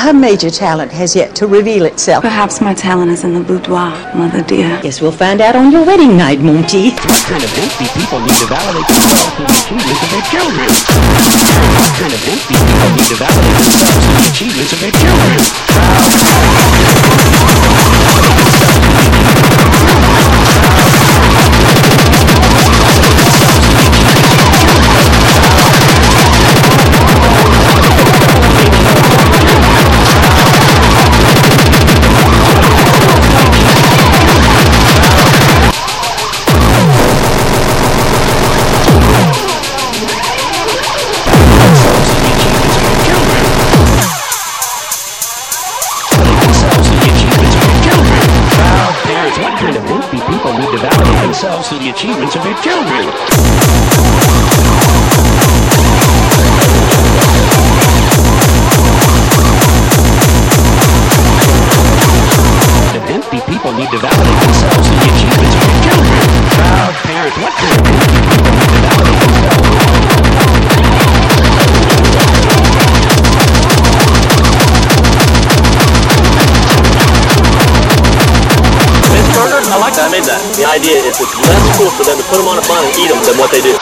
her major talent has yet to reveal itself. Perhaps my talent is in the boudoir, mother dear. Guess we'll find out on your wedding night, Monty. What kind of empty people need to validate themselves to the achievements of their children? What kind of empty people need to validate themselves to the achievements of their children? To the achievements of their children? People need validate The idea is it's less cool for them to put them on a bun and eat them than what they do.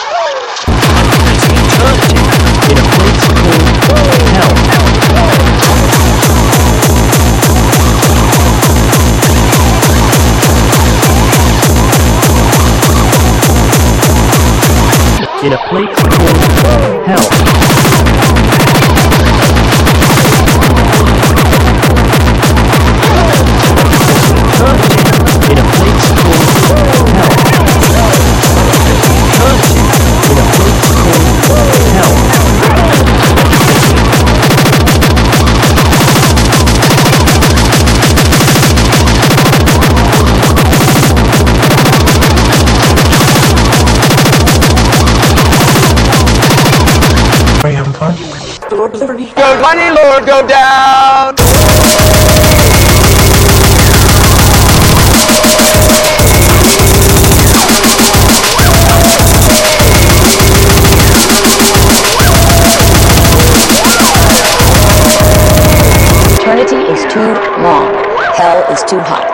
In a place called hell. Go, mighty Lord, go down. Eternity is too long. Hell is too hot.